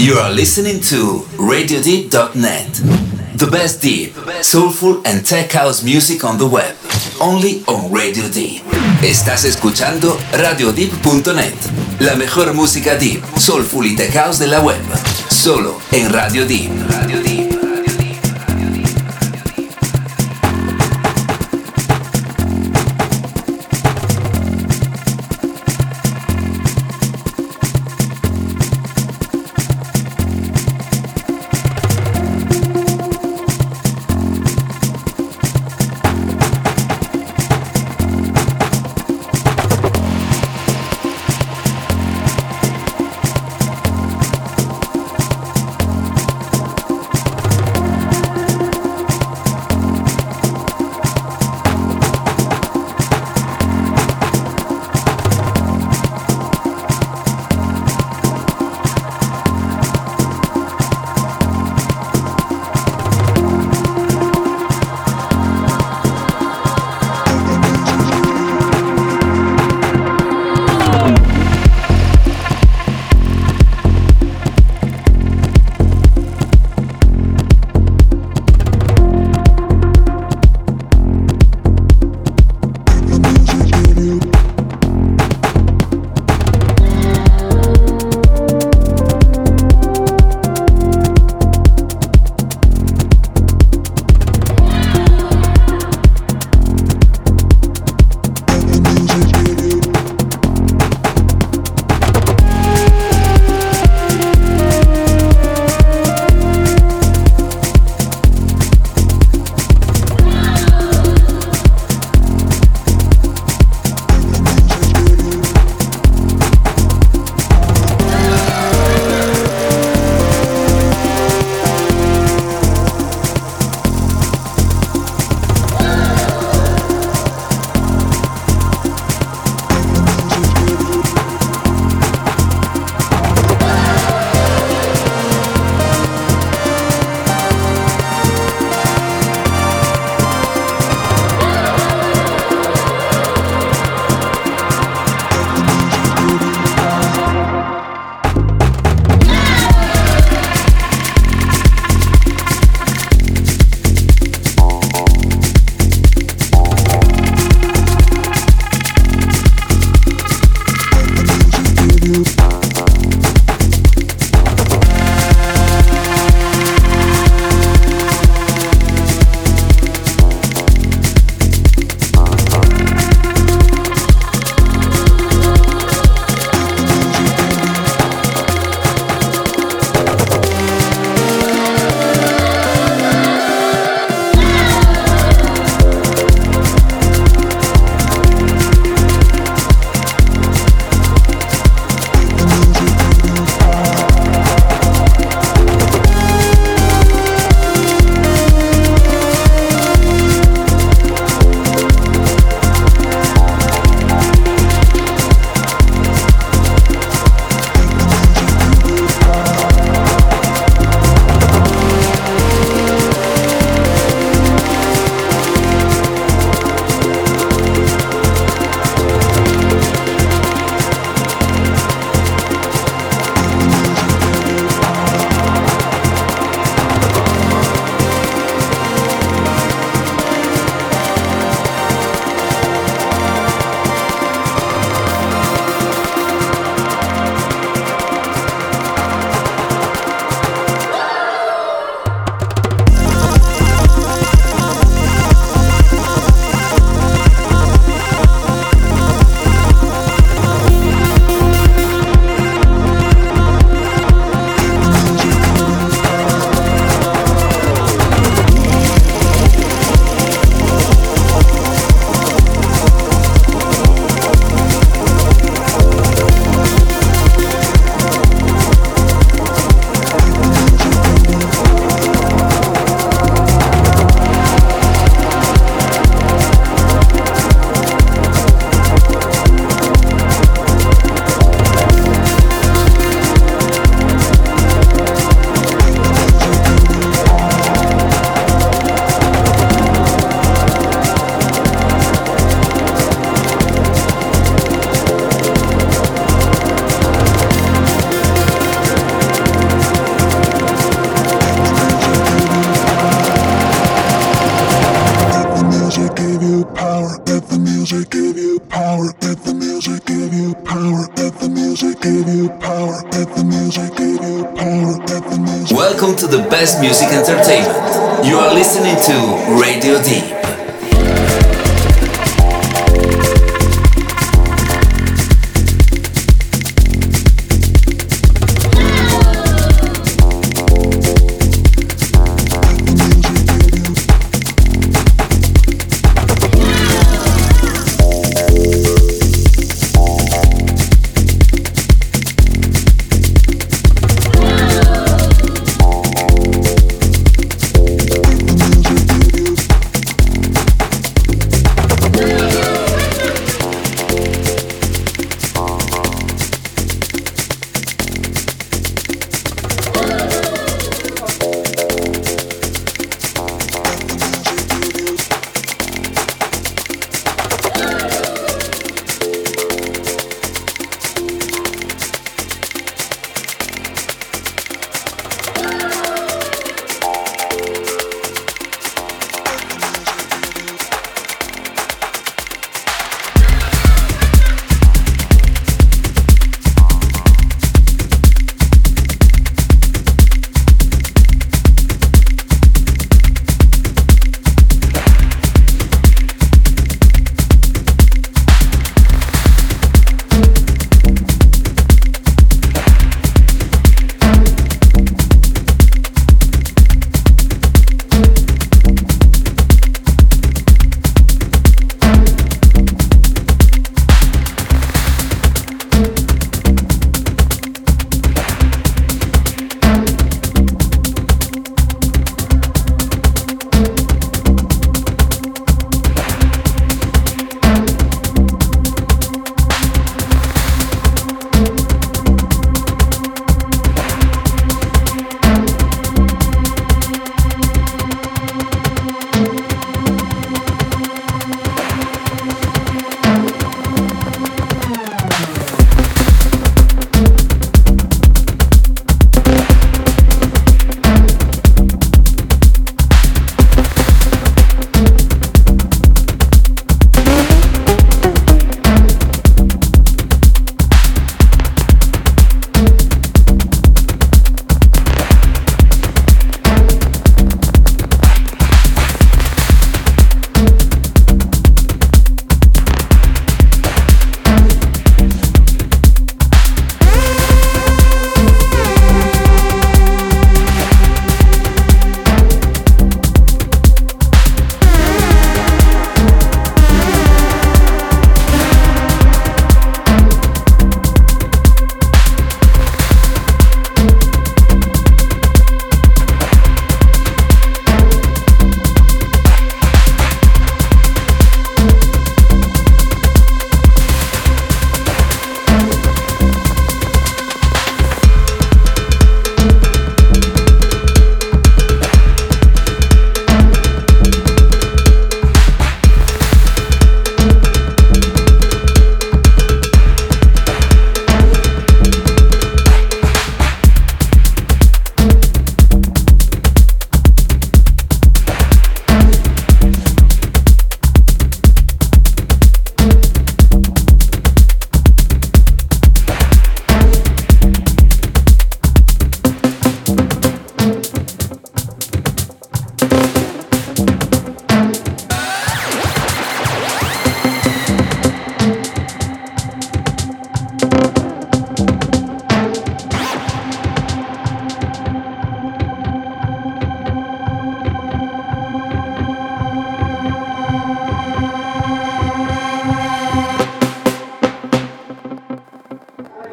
You are listening to RadioDeep.net. The best deep, soulful and tech house music on the web. Only on Radio Deep. Estás escuchando RadioDeep.net. La mejor música deep, soulful y tech house de la web. Solo en Radio Deep. Radio Deep.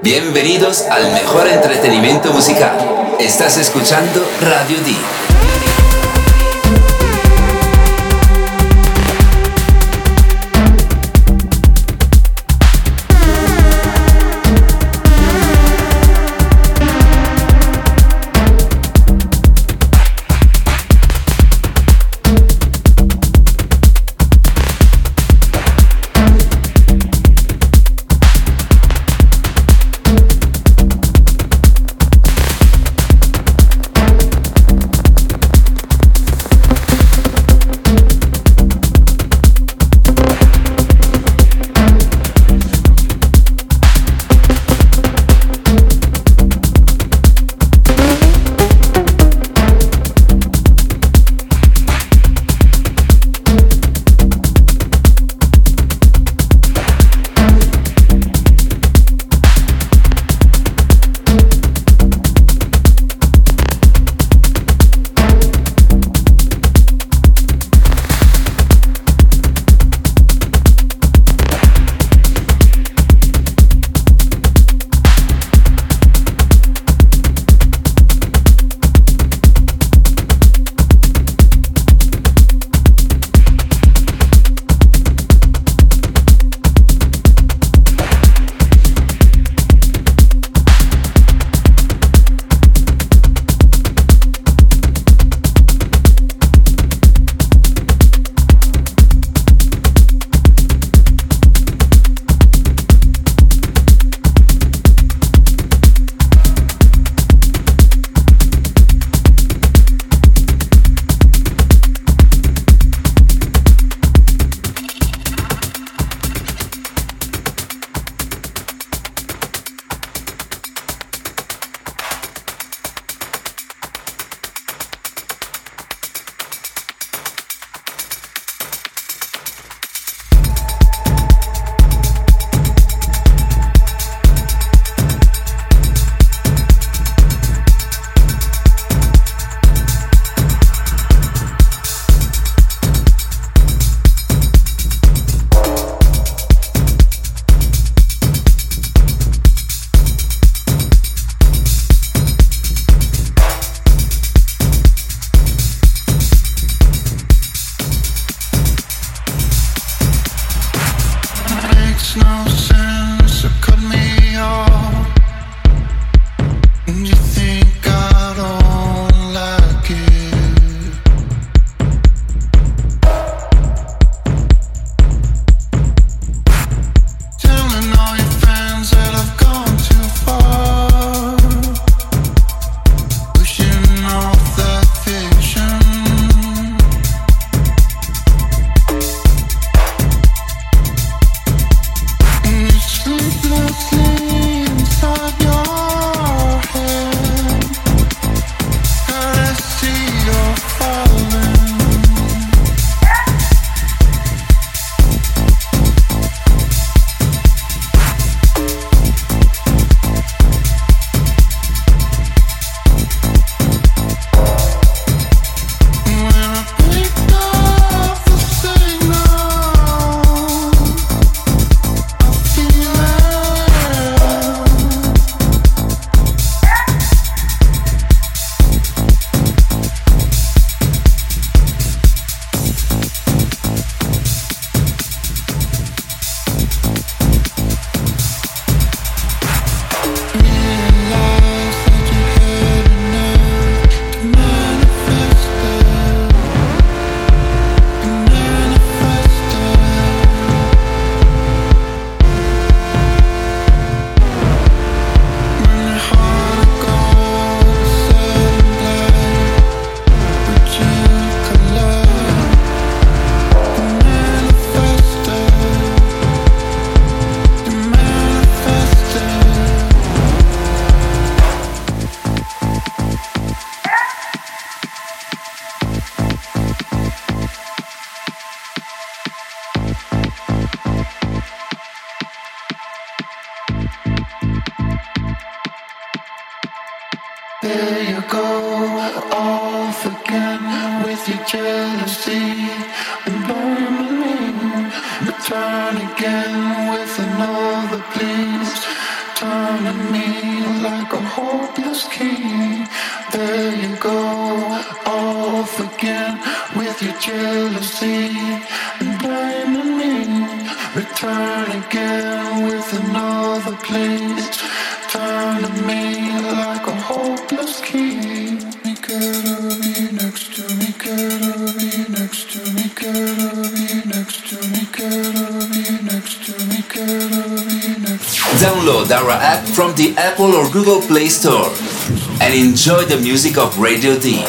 Bienvenidos al mejor entretenimiento musical. Estás escuchando Radio D. Google Play Store and enjoy the music of Radio D.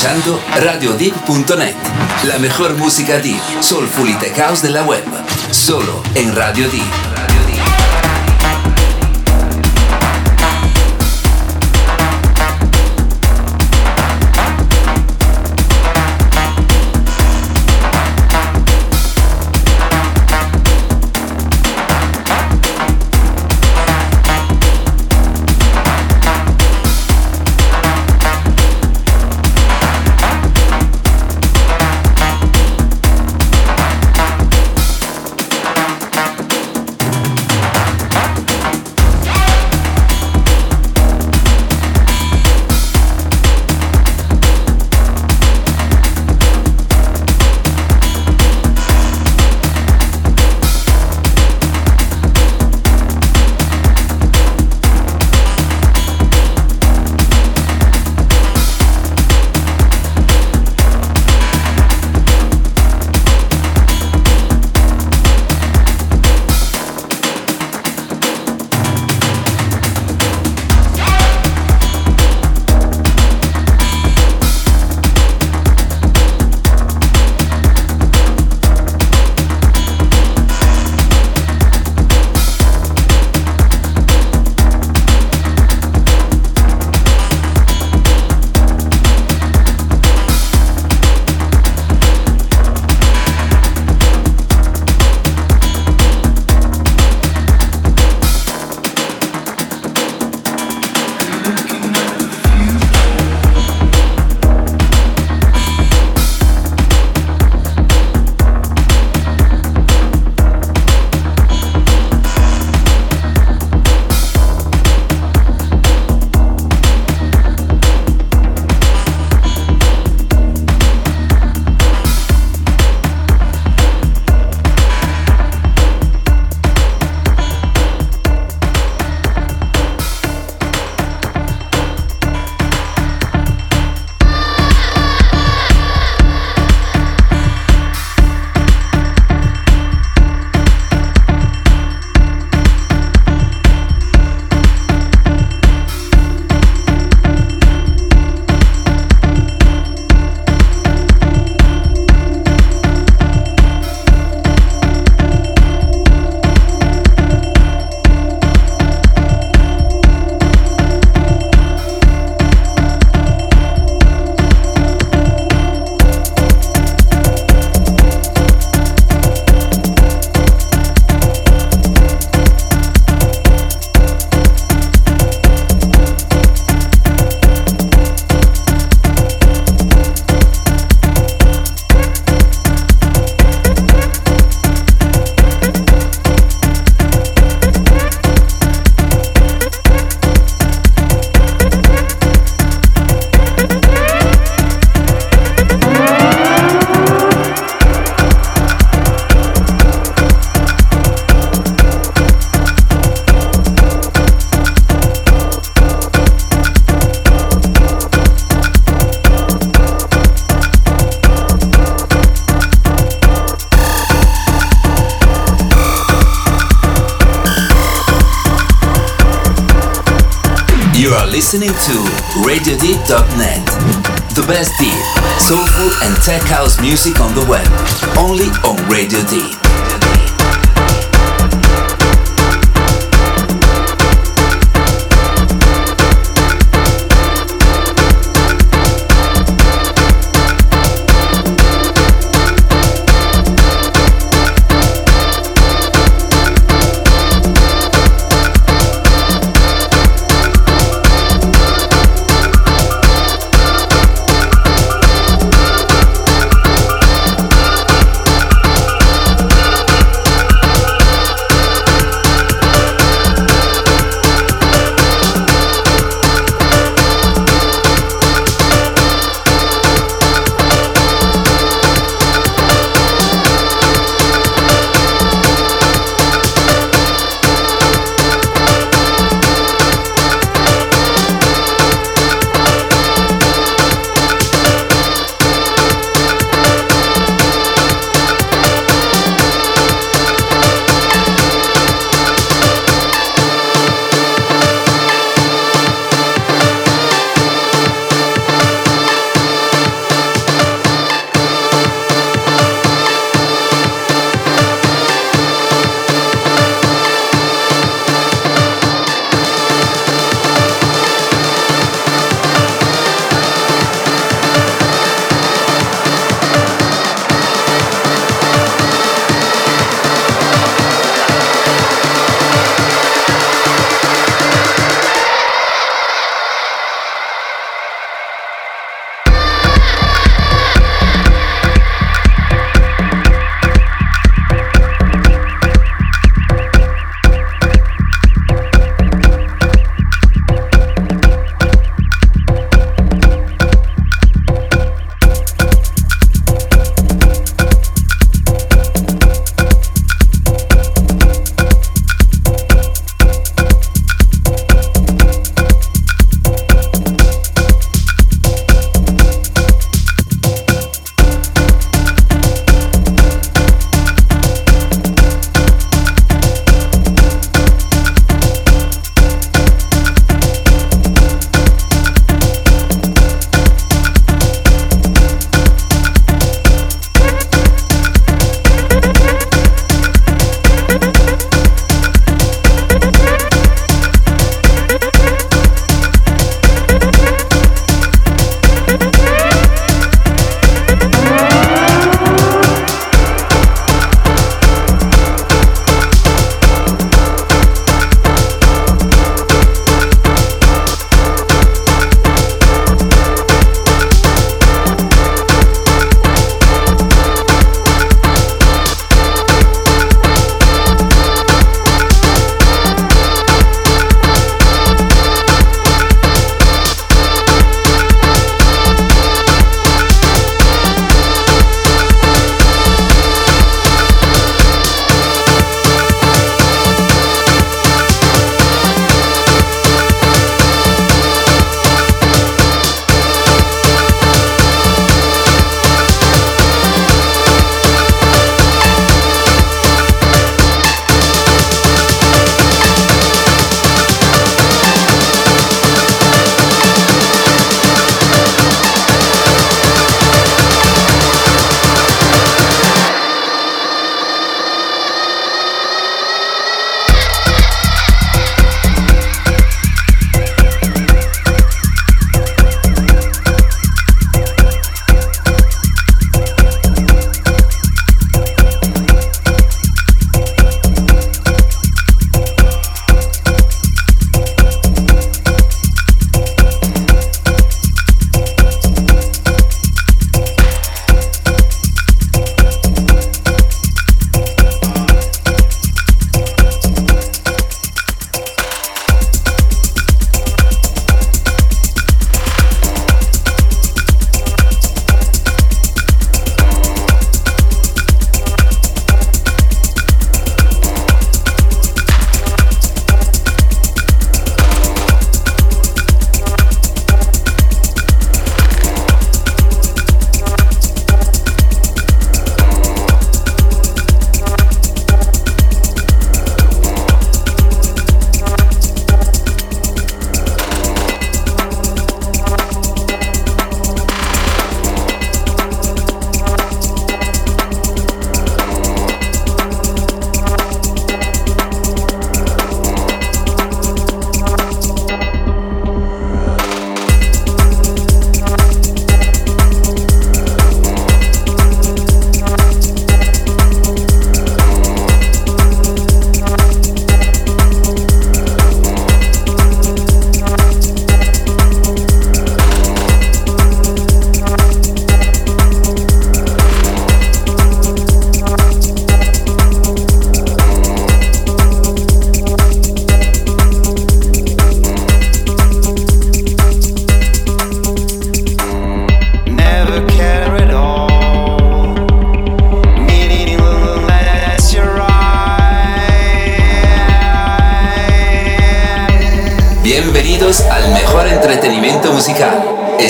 escuchando RadioDeep.net, la mejor música deep, soulful y tech house de la web, solo en Radio Deep. Tech house music on the web. Only on Radio Deep.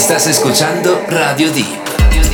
Estás escuchando Radio Deep.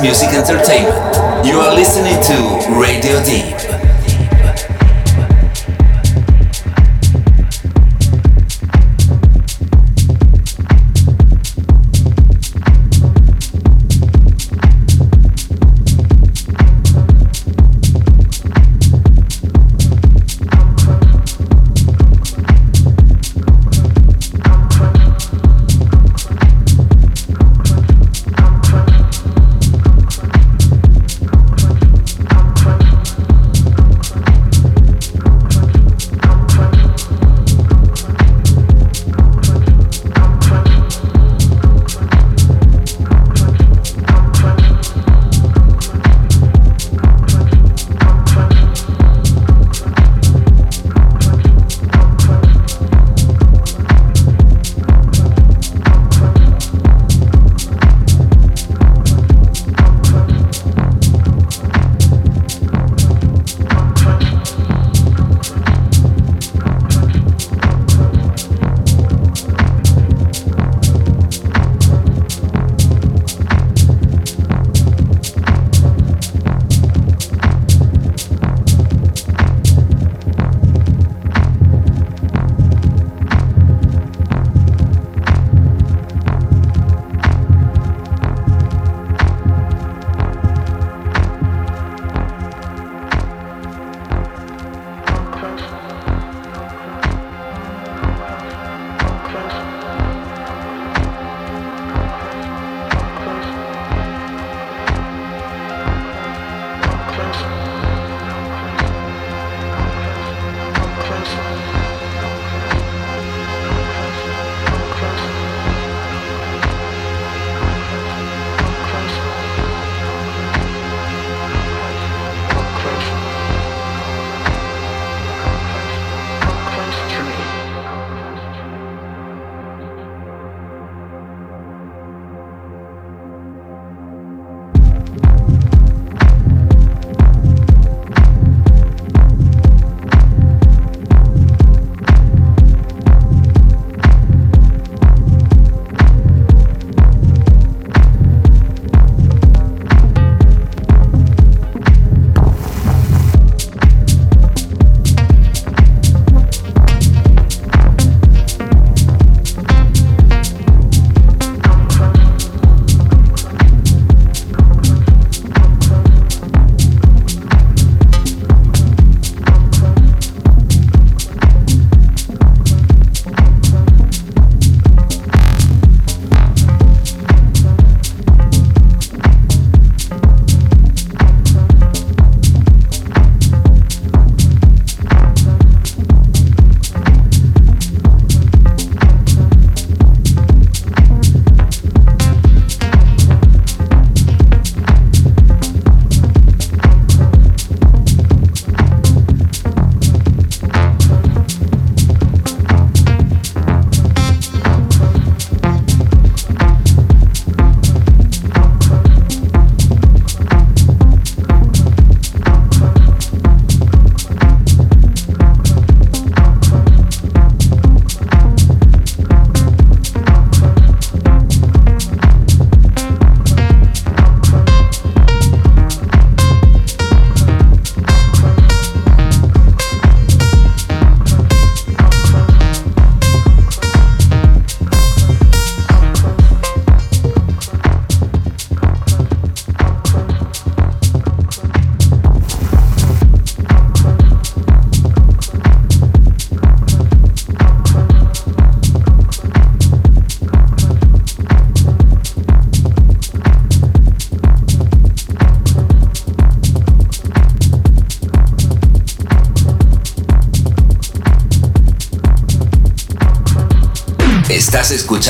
Music entertainment.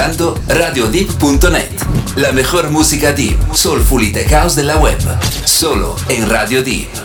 Escuchando RadioDeep.net, la mejor música deep, soulful y tech house de la web, solo en. Radio Deep.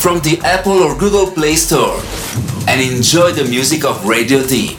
From the Apple or Google Play Store and enjoy the music of Radio D.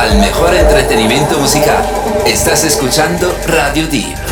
al mejor entretenimiento musical. Estás escuchando Radio Deep.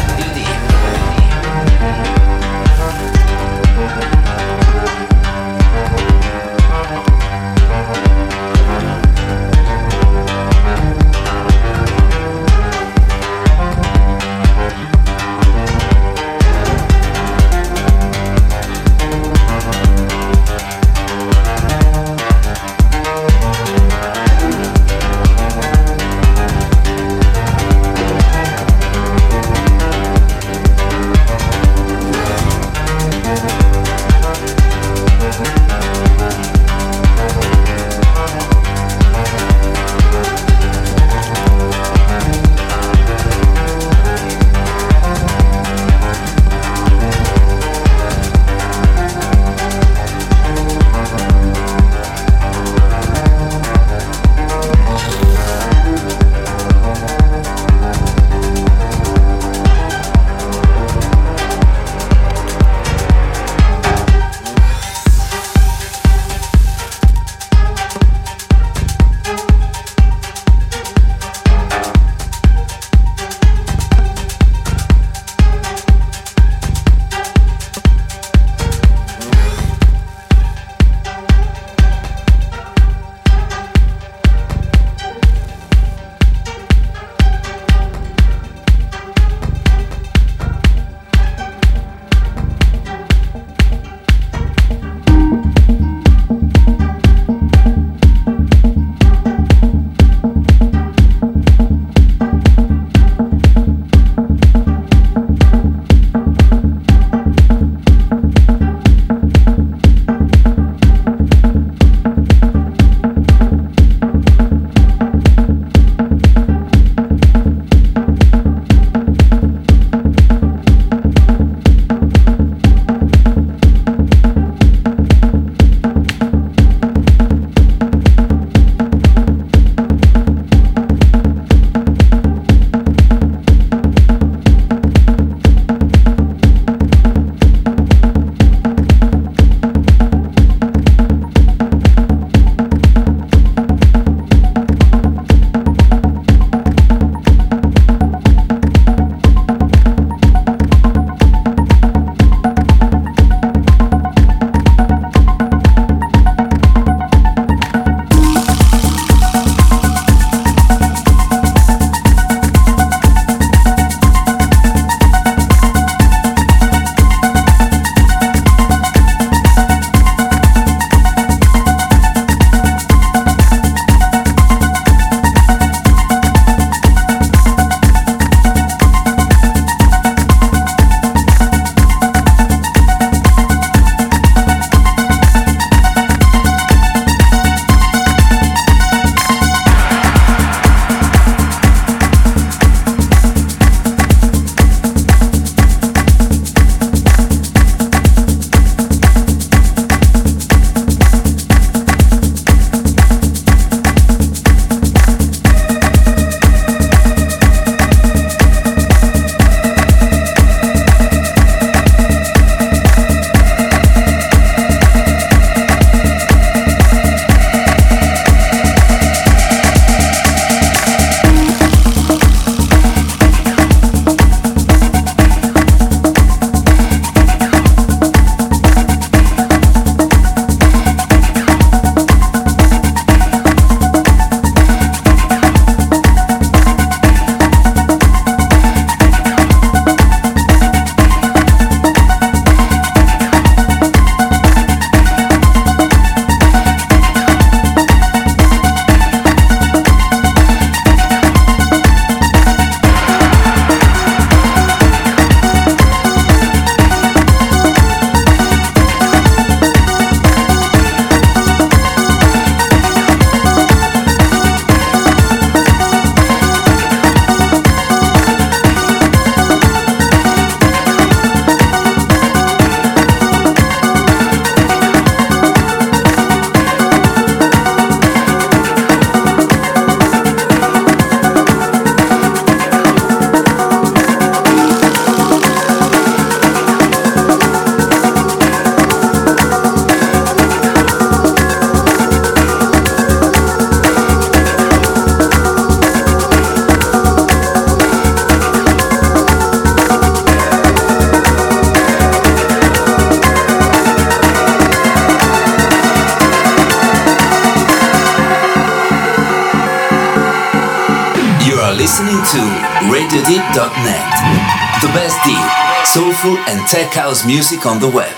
And tech house music on the web.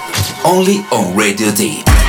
Only on Radio Deep.